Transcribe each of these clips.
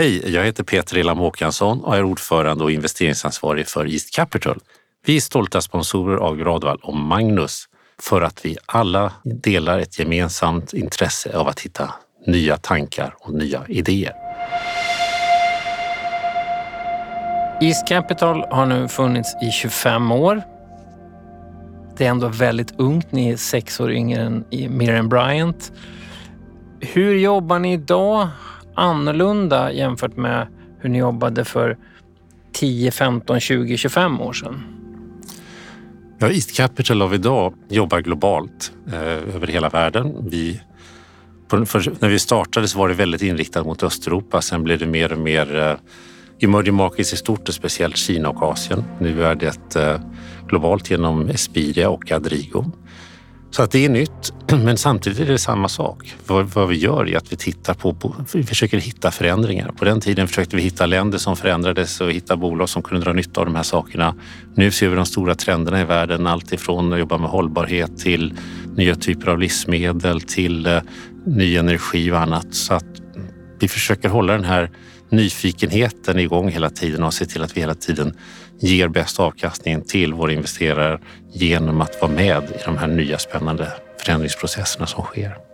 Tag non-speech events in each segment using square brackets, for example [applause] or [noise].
Hej, jag heter Peter Elam Håkansson och är ordförande och investeringsansvarig för East Capital. Vi är stolta sponsorer av Gradvall och Magnus för att vi alla delar ett gemensamt intresse av att hitta nya tankar och nya idéer. East Capital har nu funnits i 25 år. Det är ändå väldigt ungt. Ni är sex år yngre än Miriam Bryant. Hur jobbar ni idag annorlunda jämfört med hur ni jobbade för 10, 15, 20, 25 år sedan? Ja, East Capital av idag jobbar globalt eh, över hela världen. Vi, på, för, när vi startade så var det väldigt inriktat mot Östeuropa. Sen blev det mer och mer eh, emerging markets i stort och speciellt Kina och Asien. Nu är det eh, globalt genom Espiria och Adrigo. Så att det är nytt, [clears throat] men samtidigt är det samma sak. Vad, vad vi gör är att vi tittar på, på, vi försöker hitta förändringar. På den tiden försökte vi hitta länder som förändrades och hitta bolag som kunde dra nytta av de här sakerna. Nu ser vi de stora trenderna i världen, allt ifrån att jobba med hållbarhet till nya typer av livsmedel till eh, ny energi och annat. Så att vi försöker hålla den här nyfikenheten igång hela tiden och se till att vi hela tiden ger bäst avkastning till våra investerare genom att vara med i de här nya spännande förändringsprocesserna som sker.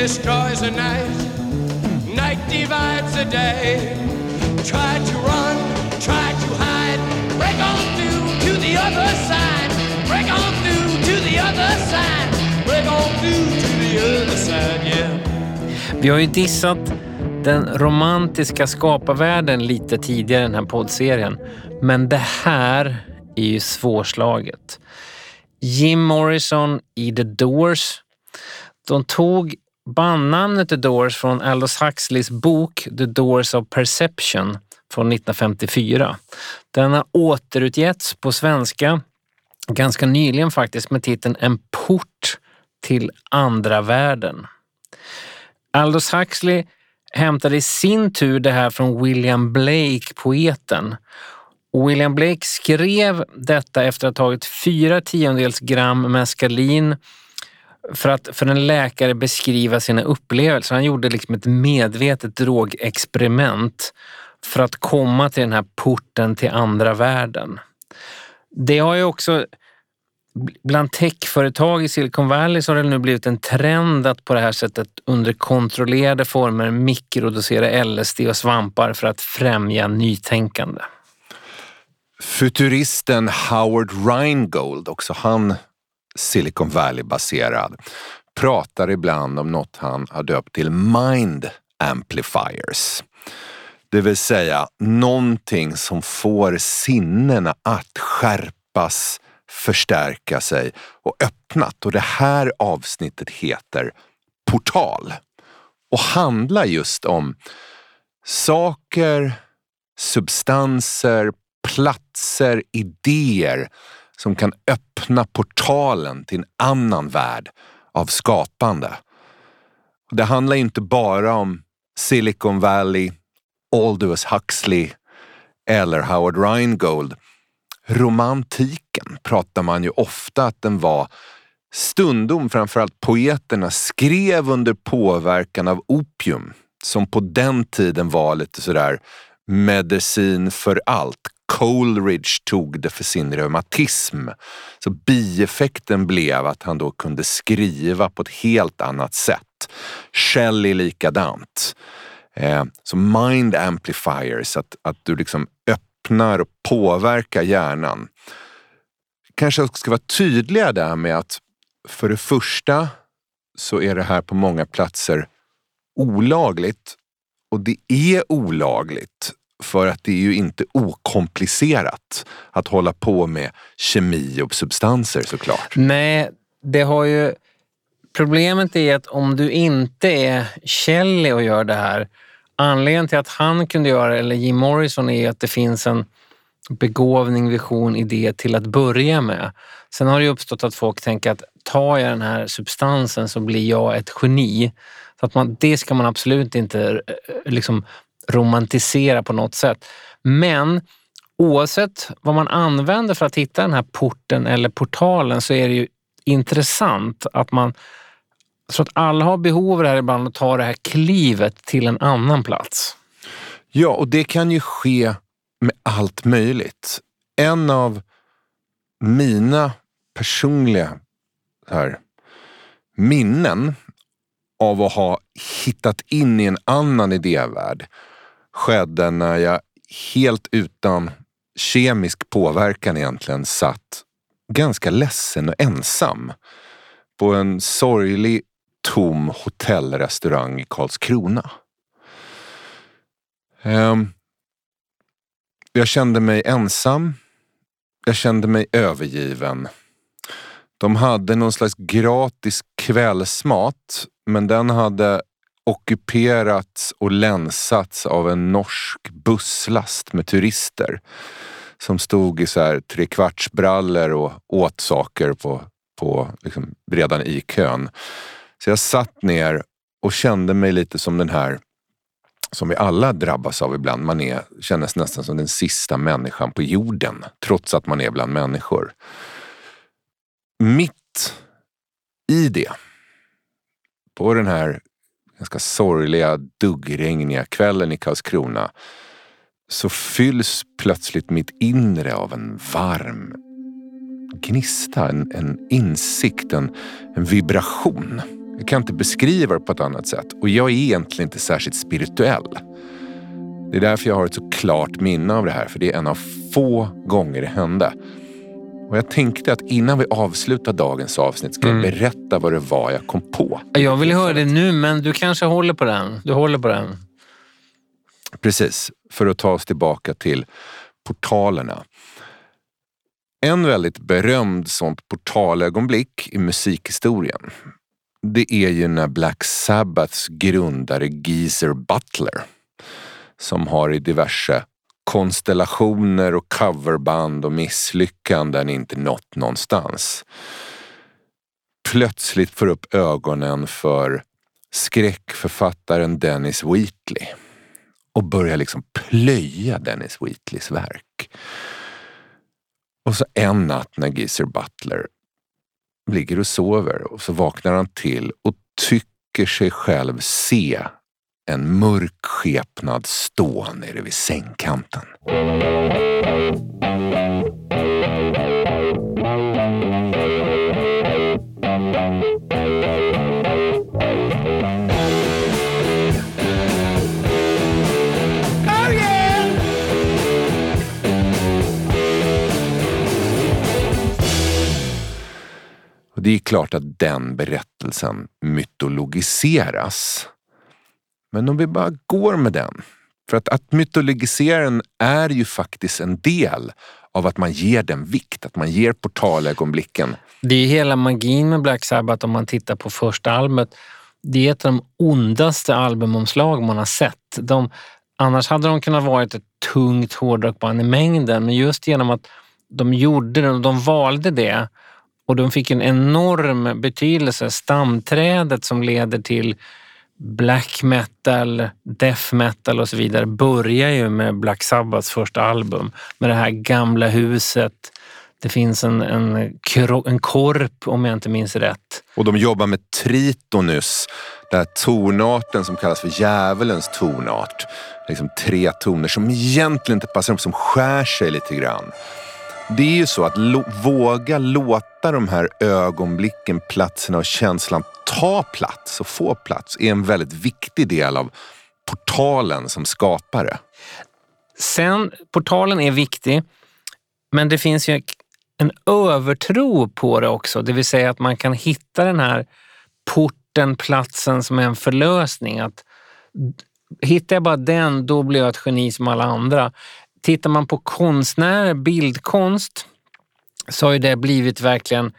Destroys the night, night divides the day. Try to run, try to hide, break on through to the other side, break on through to the other side, break on through to the other side, yeah. Vi har ju dissat den romantiska skaparvärlden lite tidigare i den här poddserien, men det här är ju svårslaget. Jim Morrison i The Doors de tog bandnamnet The Doors från Aldous Huxleys bok The Doors of Perception från 1954. Den har återutgetts på svenska ganska nyligen faktiskt med titeln En port till andra världen. Aldous Huxley hämtade i sin tur det här från William Blake, poeten. Och William Blake skrev detta efter att ha tagit fyra tiondels gram meskalin för att för en läkare beskriva sina upplevelser. Han gjorde liksom ett medvetet drogexperiment för att komma till den här porten till andra världen. Det har ju också Bland techföretag i Silicon Valley så har det nu blivit en trend att på det här sättet under kontrollerade former mikrodosera LSD och svampar för att främja nytänkande. Futuristen Howard Rheingold, också han Silicon Valley-baserad, pratar ibland om något han har döpt till mind amplifiers. Det vill säga någonting som får sinnena att skärpas, förstärka sig och öppnat. Och det här avsnittet heter Portal och handlar just om saker, substanser, platser, idéer som kan öppna portalen till en annan värld av skapande. Det handlar inte bara om Silicon Valley, Aldous Huxley eller Howard Rheingold. Romantiken pratar man ju ofta att den var stundom framförallt poeterna skrev under påverkan av opium som på den tiden var lite sådär medicin för allt. Coleridge tog det för sin reumatism. Så bieffekten blev att han då kunde skriva på ett helt annat sätt. Shelley likadant. Eh, så mind amplifiers, att, att du liksom öppnar och påverkar hjärnan. Kanske också ska vara tydliga där med att för det första så är det här på många platser olagligt och det är olagligt för att det är ju inte okomplicerat att hålla på med kemi och substanser såklart. Nej, det har ju... Problemet är att om du inte är Shelley och gör det här, anledningen till att han kunde göra det, eller Jim Morrison, är att det finns en begåvning, vision, idé till att börja med. Sen har det uppstått att folk tänker att tar jag den här substansen så blir jag ett geni. Så att man, det ska man absolut inte eh, liksom, romantisera på något sätt. Men oavsett vad man använder för att hitta den här porten eller portalen så är det ju intressant att man så att alla har behov av det här ibland att ta det här klivet till en annan plats. Ja, och det kan ju ske med allt möjligt. En av mina personliga här, minnen av att ha hittat in i en annan idévärld skedde när jag helt utan kemisk påverkan egentligen satt ganska ledsen och ensam på en sorglig tom hotellrestaurang i Karlskrona. Ehm, jag kände mig ensam. Jag kände mig övergiven. De hade någon slags gratis kvällsmat, men den hade ockuperats och länsats av en norsk busslast med turister som stod i så här trekvartsbrallor och åt saker på, på, liksom, redan i kön. Så jag satt ner och kände mig lite som den här som vi alla drabbas av ibland. Man är, känner sig nästan som den sista människan på jorden, trots att man är bland människor. Mitt i det, på den här ganska sorgliga, duggregniga kvällen i Karlskrona, så fylls plötsligt mitt inre av en varm gnista, en, en insikt, en, en vibration. Jag kan inte beskriva det på ett annat sätt och jag är egentligen inte särskilt spirituell. Det är därför jag har ett så klart minne av det här, för det är en av få gånger det hände. Och jag tänkte att innan vi avslutar dagens avsnitt ska mm. jag berätta vad det var jag kom på. Jag vill höra det nu, men du kanske håller på den. Du håller på den. Precis, för att ta oss tillbaka till portalerna. En väldigt berömd sånt portalögonblick i musikhistorien det är ju när Black Sabbaths grundare Geezer Butler som har i diverse konstellationer och coverband och misslyckanden inte nått någonstans. Plötsligt får upp ögonen för skräckförfattaren Dennis Wheatley och börjar liksom plöja Dennis Wheatleys verk. Och så en natt när Geezer Butler ligger och sover och så vaknar han till och tycker sig själv se en mörk skepnad stå nere vid sängkanten. Det är klart att den berättelsen mytologiseras. Men om vi bara går med den. För att, att mytologisera den är ju faktiskt en del av att man ger den vikt, att man ger portalögonblicken. Det är hela magin med Black Sabbath om man tittar på första albumet. Det är ett av de ondaste albumomslag man har sett. De, annars hade de kunnat vara ett tungt hårdrockband i mängden, men just genom att de gjorde det och de valde det och de fick en enorm betydelse. Stamträdet som leder till black metal, death metal och så vidare börjar ju med Black Sabbaths första album. Med det här gamla huset. Det finns en, en, en korp om jag inte minns rätt. Och de jobbar med tritonus, den här tonarten som kallas för djävulens tonart. Liksom tre toner som egentligen inte passar ihop, som skär sig lite grann. Det är ju så att lo våga låta de här ögonblicken, platserna och känslan ta plats och få plats är en väldigt viktig del av portalen som skapare. Sen, portalen är viktig, men det finns ju en övertro på det också. Det vill säga att man kan hitta den här porten, platsen som är en förlösning. Att Hittar jag bara den, då blir jag ett geni som alla andra. Tittar man på konstnärer, bildkonst, så har ju det blivit verkligen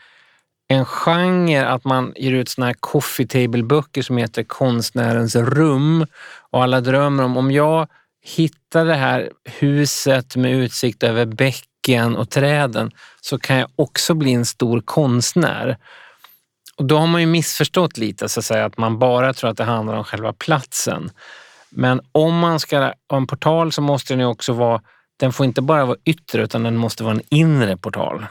en genre att man ger ut såna här coffee table-böcker som heter Konstnärens rum. Och alla drömmer om, om jag hittar det här huset med utsikt över bäcken och träden så kan jag också bli en stor konstnär. Och då har man ju missförstått lite, så att, säga, att man bara tror att det handlar om själva platsen. Men om man ska ha en portal så måste den ju också vara, den får inte bara vara yttre utan den måste vara en inre portal.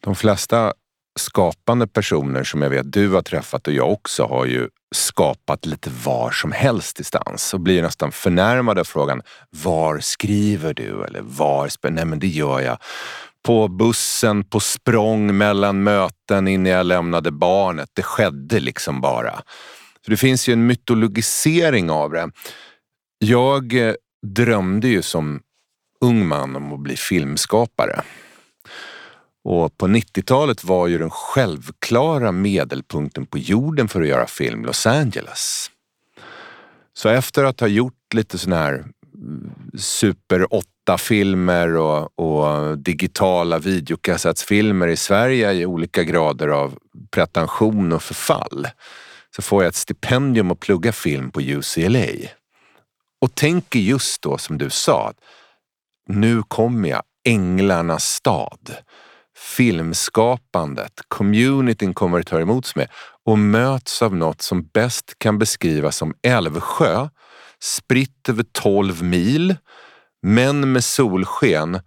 De flesta skapande personer som jag vet du har träffat och jag också har ju skapat lite var som helst distans och blir nästan förnärmade av frågan var skriver du eller var spelar Nej men det gör jag på bussen, på språng mellan möten innan jag lämnade barnet. Det skedde liksom bara. För det finns ju en mytologisering av det. Jag eh, drömde ju som ung man om att bli filmskapare. Och på 90-talet var ju den självklara medelpunkten på jorden för att göra film Los Angeles. Så efter att ha gjort lite sån här mm, super 8-filmer och, och, digitala videokassettsfilmer i Sverige i olika grader av pretension och förfall så får jag ett stipendium att plugga film på UCLA. Och tänker just då som du sa, nu kommer jag, änglarnas stad filmskapandet, communityn kommer att ta emot mig och möts av något som bäst kan beskrivas som Älvsjö, spritt över 12 mil, men med solsken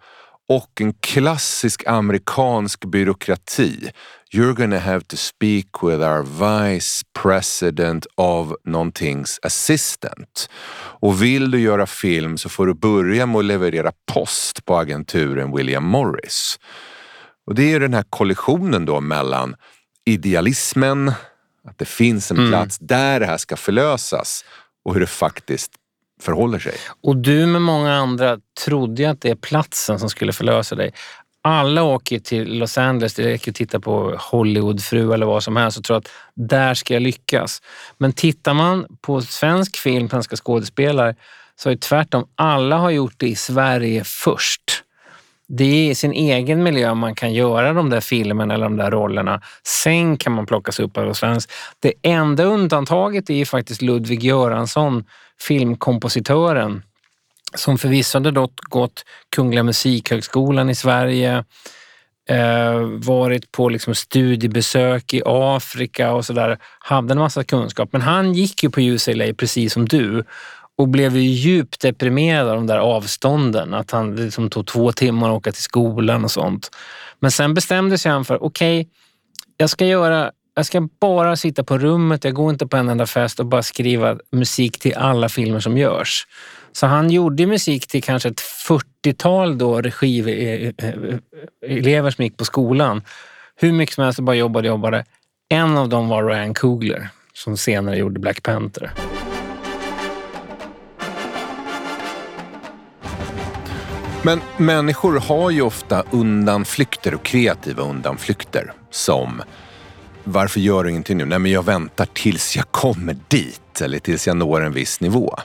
och en klassisk amerikansk byråkrati. You're gonna have to speak with our vice president of någontings assistant. Och vill du göra film så får du börja med att leverera post på agenturen William Morris. Och det är den här kollisionen då mellan idealismen, att det finns en mm. plats där det här ska förlösas och hur det faktiskt förhåller sig. Och du med många andra trodde att det är platsen som skulle förlösa dig. Alla åker till Los Angeles, det räcker att titta på Hollywoodfru eller vad som helst och tror att där ska jag lyckas. Men tittar man på svensk film, svenska skådespelare, så är det tvärtom. Alla har gjort det i Sverige först det är i sin egen miljö man kan göra de där filmerna eller de där rollerna. Sen kan man plockas upp av svensk. Det enda undantaget är faktiskt Ludvig Göransson, filmkompositören, som förvisso hade gått Kungliga Musikhögskolan i Sverige, eh, varit på liksom studiebesök i Afrika och sådär, hade en massa kunskap. Men han gick ju på UCLA precis som du och blev ju djupt deprimerad av de där avstånden. Att han liksom tog två timmar att åka till skolan och sånt. Men sen bestämde sig han för, okej, okay, jag ska göra jag ska bara sitta på rummet, jag går inte på en enda fest och bara skriva musik till alla filmer som görs. Så han gjorde musik till kanske ett 40-tal då regielever som gick på skolan. Hur mycket som helst och bara jobbade och jobbade. En av dem var Ryan Coogler som senare gjorde Black Panther. Men människor har ju ofta undanflykter och kreativa undanflykter som varför gör du ingenting nu? Nej, men jag väntar tills jag kommer dit eller tills jag når en viss nivå.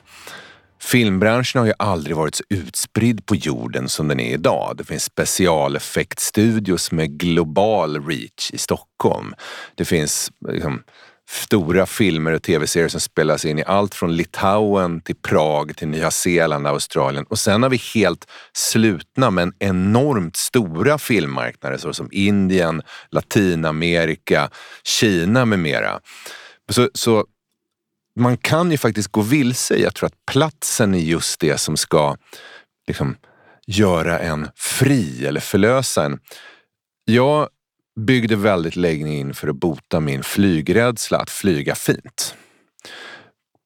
Filmbranschen har ju aldrig varit så utspridd på jorden som den är idag. Det finns specialeffektstudios med global reach i Stockholm. Det finns liksom, stora filmer och tv-serier som spelas in i allt från Litauen till Prag till Nya Zeeland, Australien. Och sen har vi helt slutna men enormt stora filmmarknader såsom Indien, Latinamerika, Kina med mera. Så, så man kan ju faktiskt gå vilse. Jag tror att platsen är just det som ska liksom, göra en fri eller förlösa en. Jag byggde väldigt länge in för att bota min flygrädsla att flyga fint.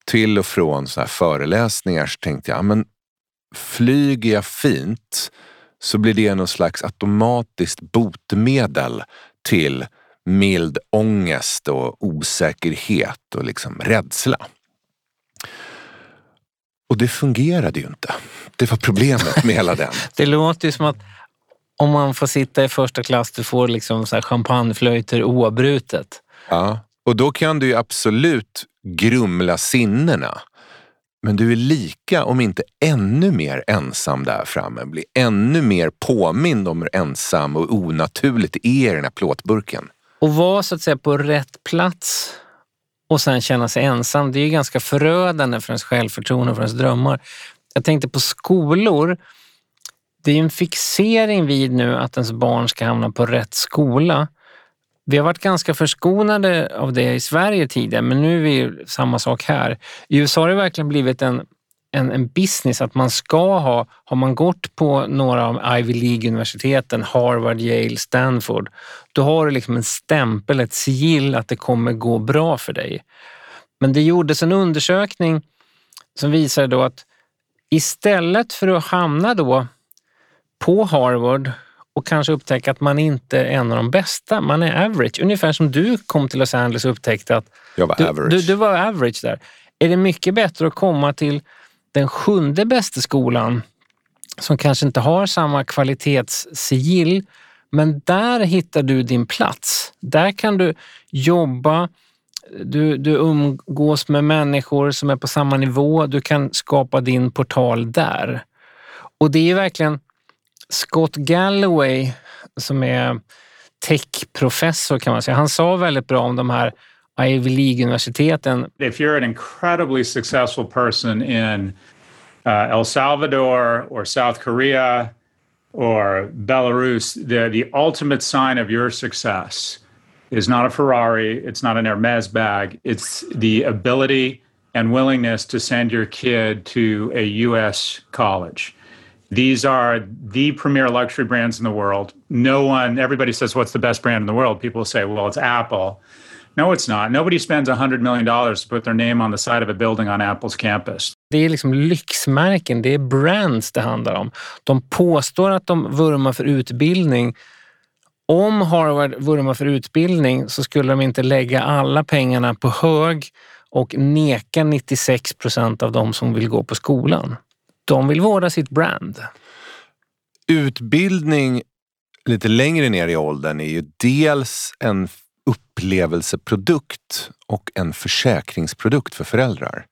Till och från så här föreläsningar så tänkte jag, men flyger jag fint så blir det någon slags automatiskt botemedel till mild ångest och osäkerhet och liksom rädsla. Och det fungerade ju inte. Det var problemet med hela den. [laughs] det låter ju som att om man får sitta i första klass, du får liksom så här champagneflöjter oavbrutet. Ja, och då kan du ju absolut grumla sinnena. Men du är lika, om inte ännu mer ensam där framme. Blir ännu mer påmind om hur ensam och onaturligt det är i den här plåtburken. Och vara så att säga på rätt plats och sen känna sig ensam, det är ju ganska förödande för ens självförtroende och för ens drömmar. Jag tänkte på skolor. Det är en fixering vid nu att ens barn ska hamna på rätt skola. Vi har varit ganska förskonade av det i Sverige tidigare, men nu är vi samma sak här. I USA har det verkligen blivit en, en, en business att man ska ha, har man gått på några av Ivy League-universiteten, Harvard, Yale, Stanford, då har du liksom en stämpel, ett sigill att det kommer gå bra för dig. Men det gjordes en undersökning som visade då att istället för att hamna då på Harvard och kanske upptäcka att man inte är en av de bästa, man är average. Ungefär som du kom till Los Angeles och upptäckte att Jag var du, average. Du, du var average där. Är det mycket bättre att komma till den sjunde bästa skolan som kanske inte har samma kvalitetssigill, men där hittar du din plats. Där kan du jobba, du, du umgås med människor som är på samma nivå, du kan skapa din portal där. Och det är verkligen Scott Galloway som är techprofessor kan man säga. Han sa väldigt bra om de här Ivy League-universiteten. if you're an incredibly successful person in uh, El Salvador or South Korea or Belarus, the, the ultimate sign of your success is not a Ferrari, it's not an Hermes bag, it's the ability and willingness to send your kid to a U.S. college. These are the premier luxury brands in the world. No one, everybody says, what's the best brand in the world? People say, well, it's Apple. No, it's not. Nobody spends $100 million to put their name on the side of a building on Apple's campus. Det är liksom lyxmärken, det är brands det handlar om. De påstår att de vurmar för utbildning. Om Harvard vurmar för utbildning så skulle de inte lägga alla pengarna på hög och neka 96 procent av de som vill gå på skolan. De vill vårda sitt brand. Utbildning lite längre ner i åldern är ju dels en upplevelseprodukt och en försäkringsprodukt för föräldrar.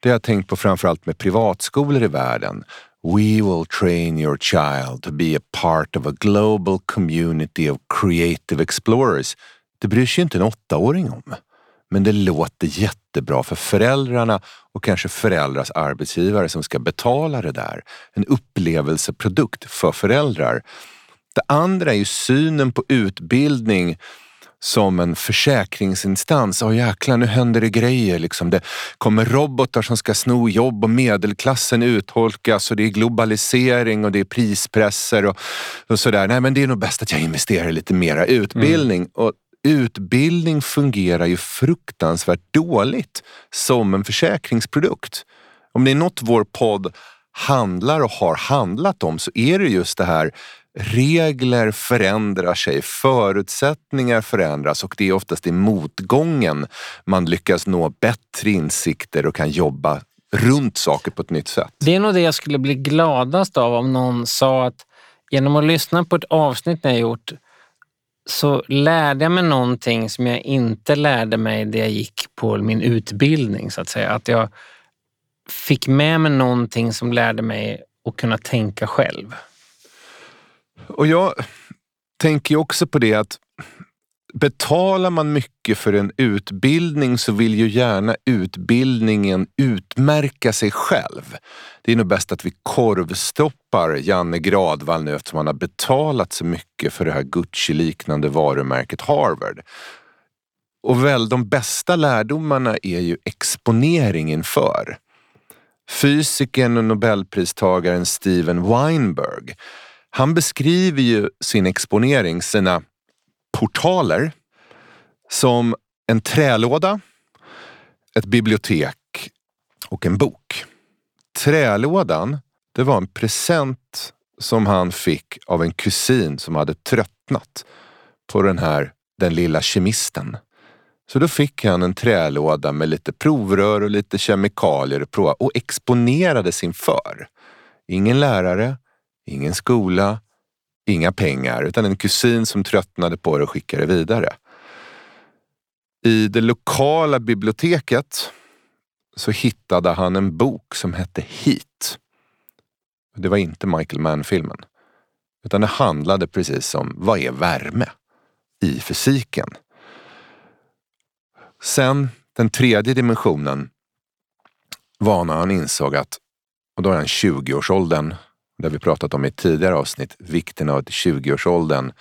Det har jag tänkt på framförallt med privatskolor i världen. We will train your child to be a part of a global community of creative explorers. Det bryr sig inte en åttaåring om. Men det låter jättebra för föräldrarna och kanske föräldrars arbetsgivare som ska betala det där. En upplevelseprodukt för föräldrar. Det andra är ju synen på utbildning som en försäkringsinstans. Åh jäklar, nu händer det grejer. Liksom. Det kommer robotar som ska sno jobb och medelklassen utholkas och det är globalisering och det är prispresser och, och sådär. Nej, men det är nog bäst att jag investerar i lite mera utbildning. Och utbildning fungerar ju fruktansvärt dåligt som en försäkringsprodukt. Om det är något vår podd handlar och har handlat om så är det just det här regler förändrar sig, förutsättningar förändras och det är oftast i motgången man lyckas nå bättre insikter och kan jobba runt saker på ett nytt sätt. Det är nog det jag skulle bli gladast av om någon sa att genom att lyssna på ett avsnitt ni har gjort så lärde jag mig någonting som jag inte lärde mig det jag gick på min utbildning så att säga. Att jag fick med mig någonting som lärde mig att kunna tänka själv. Och jag tänker ju också på det att betalar man mycket för en utbildning så vill ju gärna utbildningen utmärka sig själv. Det är nog bäst att vi korvstoppar Janne Gradvall nu eftersom han har betalat så mycket för det här Gucci-liknande varumärket Harvard. Och väl de bästa lärdomarna är ju exponering inför. Fysikern och nobelpristagaren Steven Weinberg han beskriver ju sin exponering, sina portaler, som en trälåda, ett bibliotek och en bok. Trälådan, det var en present som han fick av en kusin som hade tröttnat på den här, den lilla kemisten. Så då fick han en trälåda med lite provrör och lite kemikalier att prova och exponerades inför. Ingen lärare, ingen skola, inga pengar, utan en kusin som tröttnade på det och skickade det vidare. I det lokala biblioteket så hittade han en bok som hette Heat. Det var inte Michael Mann-filmen. Utan det handlade precis om vad är värme? i fysiken. Sen den tredje dimensionen var när han insåg att, och då är han 20-årsåldern, det har vi pratat om i ett tidigare avsnitt, vikten av att i 20-årsåldern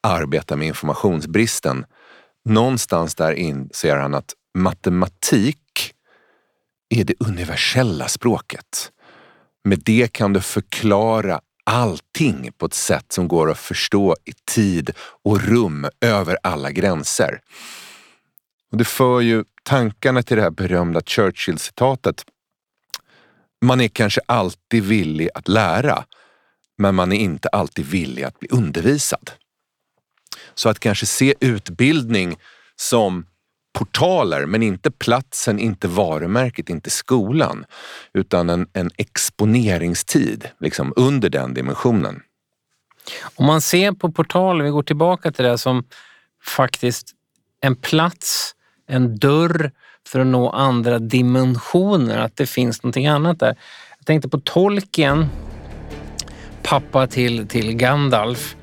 arbeta med informationsbristen. Någonstans där inser han att matematik är det universella språket. Med det kan du förklara allting på ett sätt som går att förstå i tid och rum över alla gränser. Och det för ju tankarna till det här berömda Churchill-citatet. Man är kanske alltid villig att lära, men man är inte alltid villig att bli undervisad. Så att kanske se utbildning som portaler, men inte platsen, inte varumärket, inte skolan, utan en, en exponeringstid liksom, under den dimensionen. Om man ser på portaler, vi går tillbaka till det som faktiskt en plats, en dörr för att nå andra dimensioner, att det finns någonting annat där. Jag tänkte på Tolkien, pappa till, till Gandalf.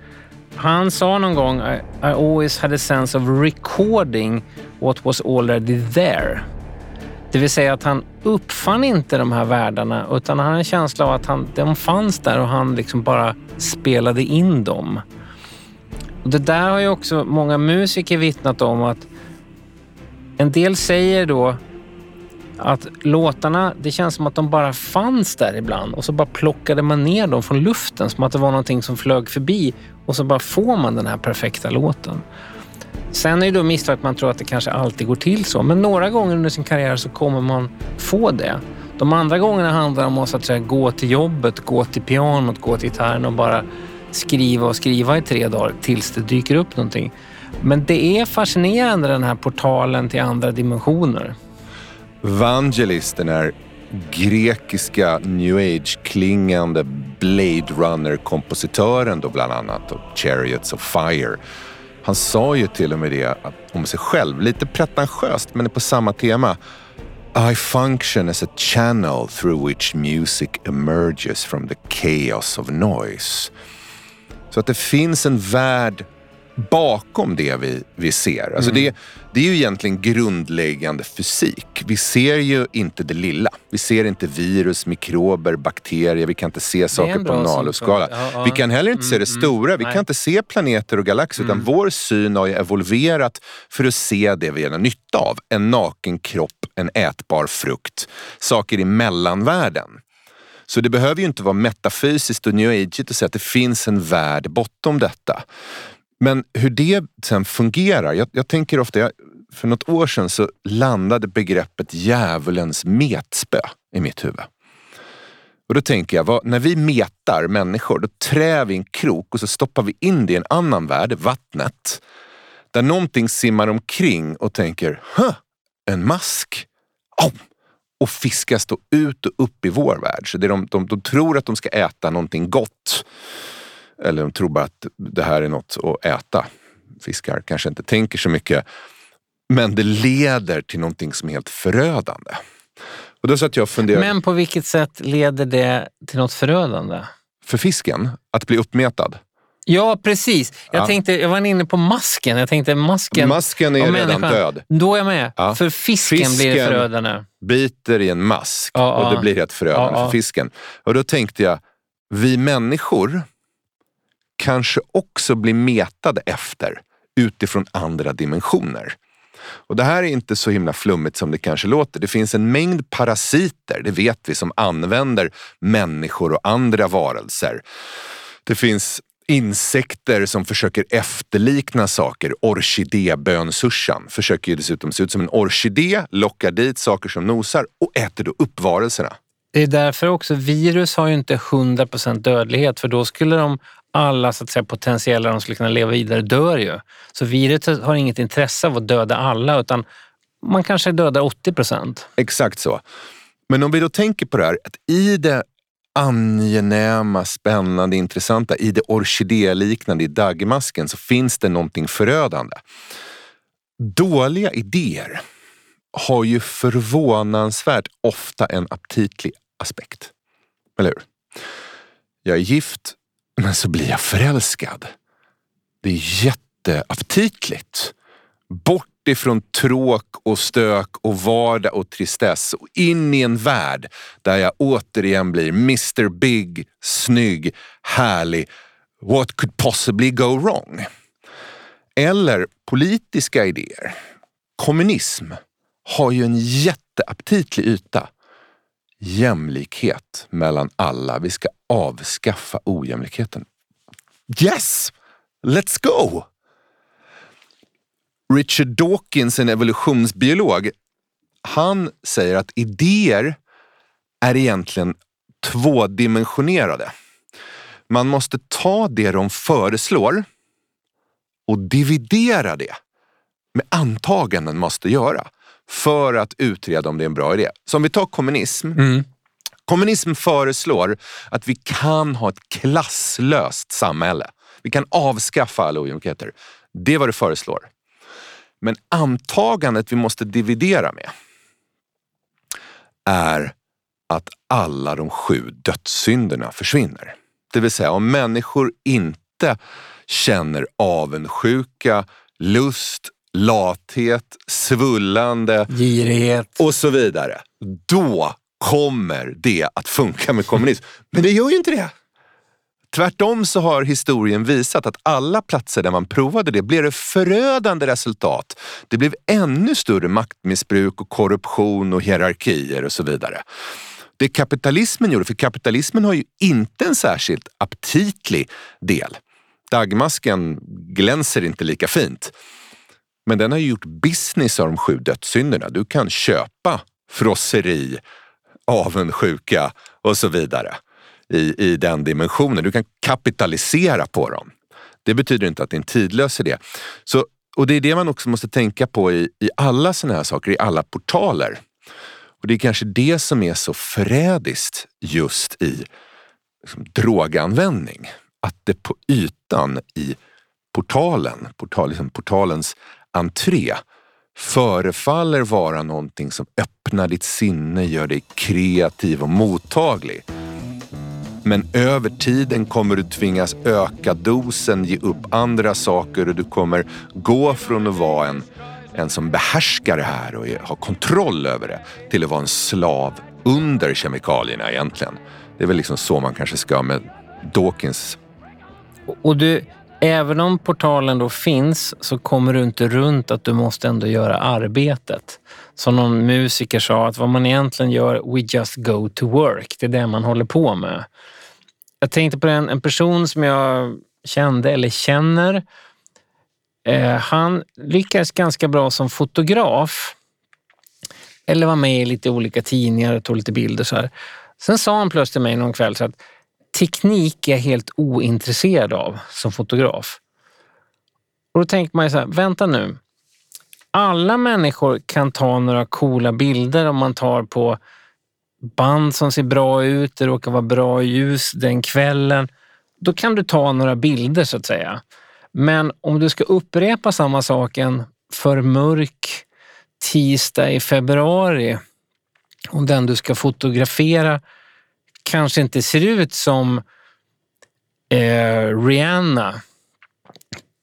Han sa någon gång I, I always had a sense of recording what was already there. Det vill säga att han uppfann inte de här världarna utan han hade en känsla av att han, de fanns där och han liksom bara spelade in dem. Och det där har ju också många musiker vittnat om att en del säger då att låtarna, det känns som att de bara fanns där ibland och så bara plockade man ner dem från luften som att det var någonting som flög förbi och så bara får man den här perfekta låten. Sen är det då misstag att man tror att det kanske alltid går till så, men några gånger under sin karriär så kommer man få det. De andra gångerna handlar det om att, så att säga, gå till jobbet, gå till pianot, gå till gitarren och bara skriva och skriva i tre dagar tills det dyker upp någonting. Men det är fascinerande den här portalen till andra dimensioner. Vangelis, den här grekiska new age-klingande Blade Runner-kompositören då bland annat och Chariots of Fire. Han sa ju till och med det om sig själv, lite pretentiöst men på samma tema. I function as a channel through which music emerges from the chaos of noise. Så att det finns en värld bakom det vi, vi ser. Alltså mm. det, det är ju egentligen grundläggande fysik. Vi ser ju inte det lilla. Vi ser inte virus, mikrober, bakterier. Vi kan inte se saker på nanoskala. Ja, ja. Vi kan heller inte mm, se det mm, stora. Vi nej. kan inte se planeter och galaxer. Mm. Utan vår syn har ju evolverat för att se det vi har nytta av. En naken kropp, en ätbar frukt. Saker i mellanvärlden. Så det behöver ju inte vara metafysiskt och new age att säga att det finns en värld bortom detta. Men hur det sen fungerar, jag, jag tänker ofta, jag, för något år sedan så landade begreppet djävulens metspö i mitt huvud. Och då tänker jag, vad, när vi metar människor, då trär vi en krok och så stoppar vi in det i en annan värld, vattnet. Där någonting simmar omkring och tänker, Hö, en mask? Oh! Och fiskas då ut och upp i vår värld. Så det de, de, de tror att de ska äta någonting gott. Eller de tror bara att det här är något att äta. Fiskar kanske inte tänker så mycket. Men det leder till någonting som är helt förödande. Och då satt jag funderade. Men på vilket sätt leder det till något förödande? För fisken, att bli uppmetad. Ja, precis. Jag, ja. Tänkte, jag var inne på masken. Jag tänkte masken... Masken är redan död. Då är jag med. Ja. För fisken, fisken blir det förödande. biter i en mask ja, och det blir helt förödande för fisken. Och då tänkte jag, vi människor kanske också blir metade efter utifrån andra dimensioner. Och Det här är inte så himla flummigt som det kanske låter. Det finns en mängd parasiter, det vet vi, som använder människor och andra varelser. Det finns insekter som försöker efterlikna saker. Orkidébönsursan försöker ju dessutom se ut som en orkidé, lockar dit saker som nosar och äter då upp varelserna. Det är därför också virus har ju inte 100% dödlighet för då skulle de alla så att säga, potentiella de skulle kunna leva vidare dör ju. Så viruset har inget intresse av att döda alla utan man kanske dödar 80 procent. Exakt så. Men om vi då tänker på det här, att i det angenäma, spännande, intressanta, i det orkidéliknande, i daggmasken, så finns det någonting förödande. Dåliga idéer har ju förvånansvärt ofta en aptitlig aspekt. Eller hur? Jag är gift men så blir jag förälskad. Det är jätteaptitligt. Bort ifrån tråk och stök och vardag och tristess och in i en värld där jag återigen blir Mr Big, snygg, härlig. What could possibly go wrong? Eller politiska idéer. Kommunism har ju en jätteaptitlig yta. Jämlikhet mellan alla. Vi ska avskaffa ojämlikheten. Yes! Let's go! Richard Dawkins, en evolutionsbiolog, han säger att idéer är egentligen tvådimensionerade. Man måste ta det de föreslår och dividera det med antaganden måste göra för att utreda om det är en bra idé. Så om vi tar kommunism. Mm. Kommunism föreslår att vi kan ha ett klasslöst samhälle. Vi kan avskaffa alla ojämlikheter. Det är vad det föreslår. Men antagandet vi måste dividera med är att alla de sju dödssynderna försvinner. Det vill säga om människor inte känner avundsjuka, lust, lathet, svullande Girighet. och så vidare. Då kommer det att funka med kommunism. [laughs] Men det gör ju inte det. Tvärtom så har historien visat att alla platser där man provade det blev det förödande resultat. Det blev ännu större maktmissbruk och korruption och hierarkier och så vidare. Det kapitalismen gjorde, för kapitalismen har ju inte en särskilt aptitlig del. Dagmasken glänser inte lika fint. Men den har ju gjort business av de sju dödssynderna. Du kan köpa frosseri, avundsjuka och så vidare i, i den dimensionen. Du kan kapitalisera på dem. Det betyder inte att det är en tidlös idé. Så, och det är det man också måste tänka på i, i alla sådana här saker, i alla portaler. Och det är kanske det som är så förrädiskt just i liksom, droganvändning. Att det på ytan i portalen, portal, liksom portalens entré förefaller vara någonting som öppnar ditt sinne, gör dig kreativ och mottaglig. Men över tiden kommer du tvingas öka dosen, ge upp andra saker och du kommer gå från att vara en, en som behärskar det här och har kontroll över det till att vara en slav under kemikalierna egentligen. Det är väl liksom så man kanske ska med Dawkins. Och du, även om portalen då finns så kommer du inte runt att du måste ändå göra arbetet. Som någon musiker sa, att vad man egentligen gör, we just go to work. Det är det man håller på med. Jag tänkte på en, en person som jag kände eller känner. Eh, han lyckades ganska bra som fotograf. Eller var med i lite olika tidningar och tog lite bilder. Så här. Sen sa han plötsligt till mig någon kväll så att teknik är jag helt ointresserad av som fotograf. Och då tänker man ju så här, vänta nu. Alla människor kan ta några coola bilder om man tar på band som ser bra ut, det råkar vara bra ljus den kvällen. Då kan du ta några bilder så att säga. Men om du ska upprepa samma sak en för mörk tisdag i februari och den du ska fotografera kanske inte ser ut som eh, Rihanna,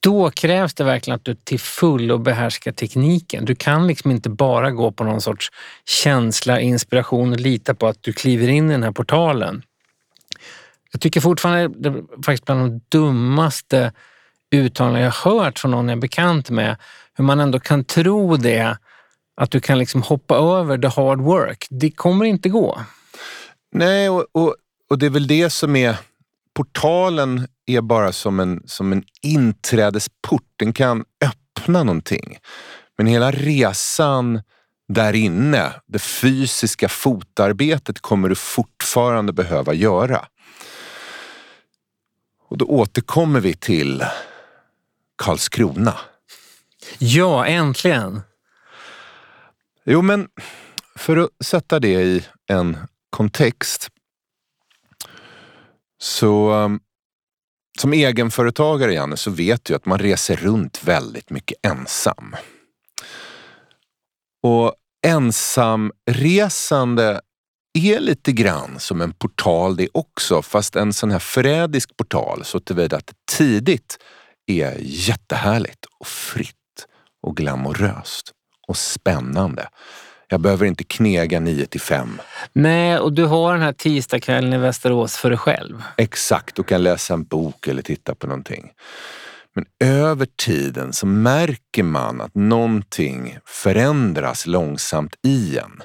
då krävs det verkligen att du till fullo behärskar tekniken. Du kan liksom inte bara gå på någon sorts känsla, inspiration och lita på att du kliver in i den här portalen. Jag tycker fortfarande det är faktiskt bland de dummaste uttalanden jag hört från någon jag är bekant med. Hur man ändå kan tro det, att du kan liksom hoppa över the hard work. Det kommer inte gå. Nej, och, och, och det är väl det som är... Portalen är bara som en, som en inträdesport. Den kan öppna någonting. Men hela resan där inne, det fysiska fotarbetet kommer du fortfarande behöva göra. Och då återkommer vi till Karlskrona. Ja, äntligen. Jo, men för att sätta det i en kontext. Så um, som egenföretagare, Janne, så vet du att man reser runt väldigt mycket ensam. Och ensamresande är lite grann som en portal det också, fast en sån här förrädisk portal så tillvida att tidigt är jättehärligt och fritt och glamoröst och spännande. Jag behöver inte knega 9 till 5. Nej, och du har den här tisdagskvällen i Västerås för dig själv. Exakt, och kan läsa en bok eller titta på någonting. Men över tiden så märker man att någonting förändras långsamt i en.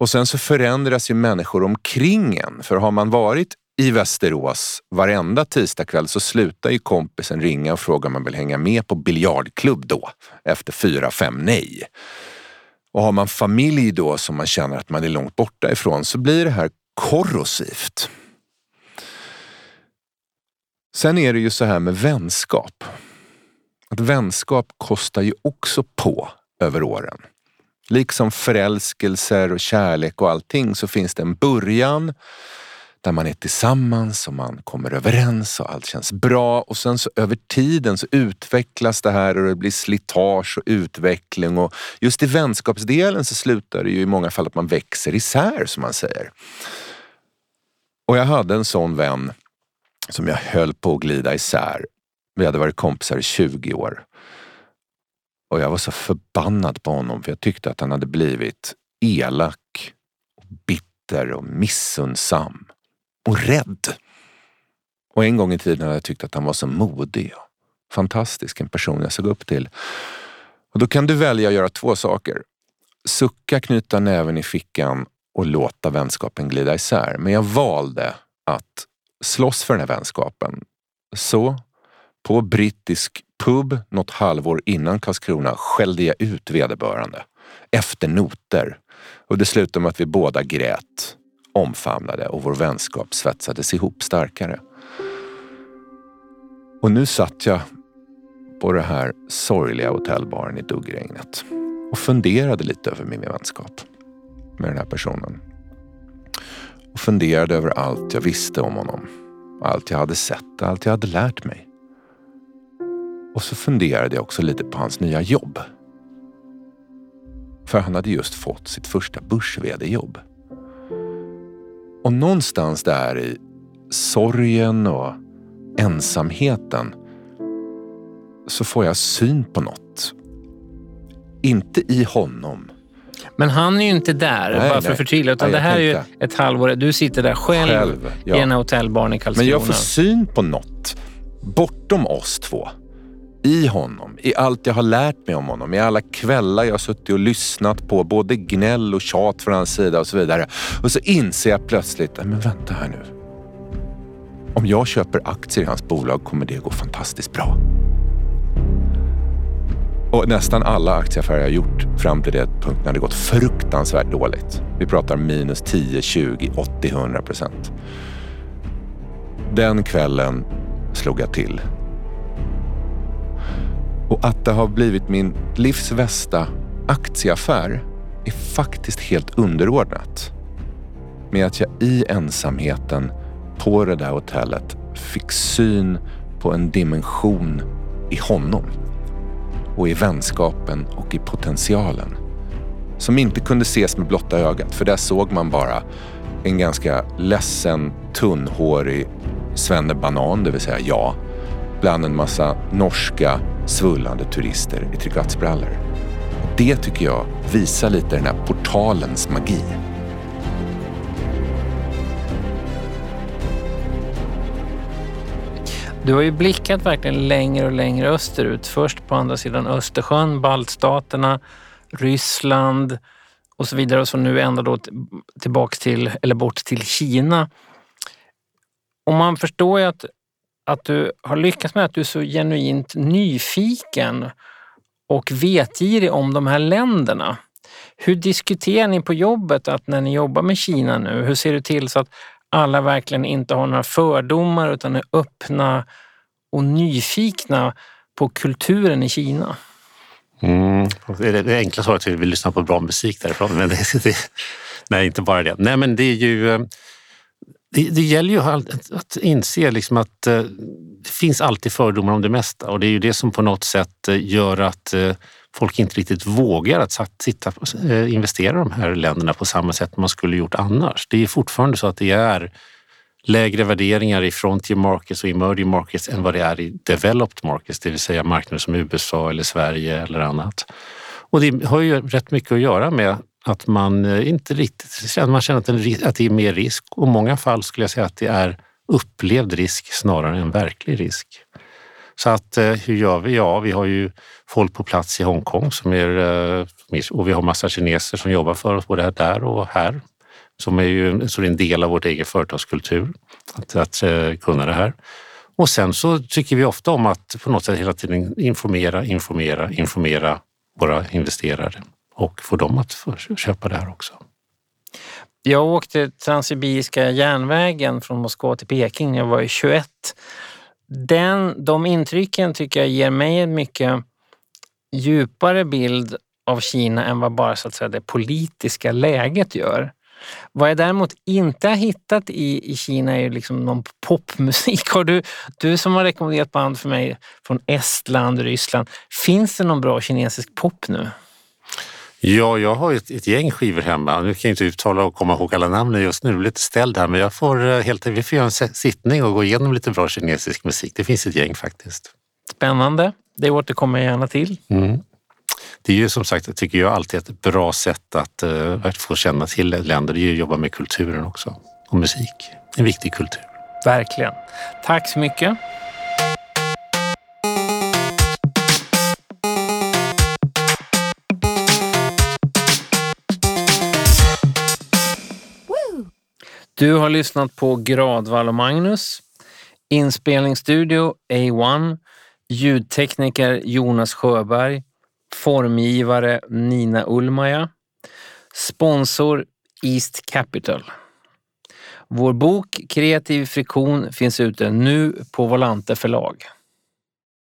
Och sen så förändras ju människor omkring en. För har man varit i Västerås varenda tisdagkväll så slutar ju kompisen ringa och fråga om man vill hänga med på biljardklubb då, efter fyra, fem nej. Och har man familj då som man känner att man är långt borta ifrån så blir det här korrosivt. Sen är det ju så här med vänskap. Att vänskap kostar ju också på över åren. Liksom förälskelser och kärlek och allting så finns det en början där man är tillsammans och man kommer överens och allt känns bra och sen så över tiden så utvecklas det här och det blir slitage och utveckling och just i vänskapsdelen så slutar det ju i många fall att man växer isär som man säger. Och jag hade en sån vän som jag höll på att glida isär. Vi hade varit kompisar i 20 år. Och jag var så förbannad på honom för jag tyckte att han hade blivit elak, och bitter och missundsam och rädd. Och en gång i tiden hade jag tyckt att han var så modig och fantastisk, en person jag såg upp till. Och då kan du välja att göra två saker. Sucka, knyta näven i fickan och låta vänskapen glida isär. Men jag valde att slåss för den här vänskapen. Så på brittisk pub något halvår innan Karlskrona skällde jag ut vederbörande efter noter och det slutade med att vi båda grät, omfamnade och vår vänskap svetsades ihop starkare. Och nu satt jag på det här sorgliga hotellbaren i duggregnet och funderade lite över min vänskap med den här personen och funderade över allt jag visste om honom. Allt jag hade sett, allt jag hade lärt mig. Och så funderade jag också lite på hans nya jobb. För han hade just fått sitt första börs jobb och någonstans där i sorgen och ensamheten så får jag syn på något. Inte i honom, men han är ju inte där, nej, bara för att förtydliga. Utan nej, det här är ju ett halvår. Du sitter där själv, själv ja. i en hotellbarn i Karlskrona. Men jag får syn på något bortom oss två. I honom, i allt jag har lärt mig om honom, i alla kvällar jag har suttit och lyssnat på både gnäll och tjat från hans sida och så vidare. Och så inser jag plötsligt, men vänta här nu. Om jag köper aktier i hans bolag kommer det gå fantastiskt bra. Och nästan alla aktieaffärer jag gjort fram till det punkten hade gått fruktansvärt dåligt. Vi pratar minus 10, 20, 80, 100 procent. Den kvällen slog jag till. Och att det har blivit min livs bästa aktieaffär är faktiskt helt underordnat. Med att jag i ensamheten på det där hotellet fick syn på en dimension i honom och i vänskapen och i potentialen. Som inte kunde ses med blotta ögat, för där såg man bara en ganska ledsen, tunnhårig svennebanan, det vill säga jag, bland en massa norska svullande turister i trekvartsbrallor. Det tycker jag visar lite den här portalens magi. Du har ju blickat verkligen längre och längre österut. Först på andra sidan Östersjön, baltstaterna, Ryssland och så vidare och så nu ända då tillbaks till, eller bort till Kina. Och man förstår ju att, att du har lyckats med att du är så genuint nyfiken och vetgirig om de här länderna. Hur diskuterar ni på jobbet att när ni jobbar med Kina nu, hur ser du till så att alla verkligen inte har några fördomar utan är öppna och nyfikna på kulturen i Kina. Mm. Det enkla svaret är att vi lyssnar på bra musik därifrån. Men det, det, nej, inte bara det. Nej, men det är ju... Eh, det, det gäller ju att, att inse liksom att eh, det finns alltid fördomar om det mesta och det är ju det som på något sätt eh, gör att eh, folk inte riktigt vågar att sitta, eh, investera i de här länderna på samma sätt man skulle gjort annars. Det är fortfarande så att det är lägre värderingar i frontier markets och emerging markets än vad det är i developed markets, det vill säga marknader som USA eller Sverige eller annat. Och det har ju rätt mycket att göra med att man eh, inte riktigt man känner att det är mer risk och i många fall skulle jag säga att det är upplevd risk snarare än verklig risk. Så att eh, hur gör vi? Ja, vi har ju folk på plats i Hongkong som är, eh, och vi har massa kineser som jobbar för oss både där och här. Som är ju så är en del av vårt egen företagskultur att, att kunna det här. Och sen så tycker vi ofta om att på något sätt hela tiden informera, informera, informera våra investerare och få dem att köpa det här också. Jag åkte Transsibiriska järnvägen från Moskva till Peking när jag var 21. Den, de intrycken tycker jag ger mig en mycket djupare bild av Kina än vad bara så att säga, det politiska läget gör. Vad jag däremot inte har hittat i, i Kina är liksom någon popmusik. Har du, du som har rekommenderat band för mig från Estland Ryssland, finns det någon bra kinesisk pop nu? Ja, jag har ett, ett gäng skivor hemma. Nu kan jag inte uttala och komma ihåg alla namnen just nu, lite ställd här, men jag får eh, helt vi får göra en sittning och gå igenom lite bra kinesisk musik. Det finns ett gäng faktiskt. Spännande. Det återkommer jag gärna till. Mm. Det är ju som sagt, tycker jag, alltid ett bra sätt att, uh, att få känna till länder. Det är ju att jobba med kulturen också och musik. En viktig kultur. Verkligen. Tack så mycket. Du har lyssnat på Gradvall och Magnus, inspelningsstudio A1, ljudtekniker Jonas Sjöberg, formgivare Nina Ulmaja, sponsor East Capital. Vår bok Kreativ friktion finns ute nu på Volante förlag.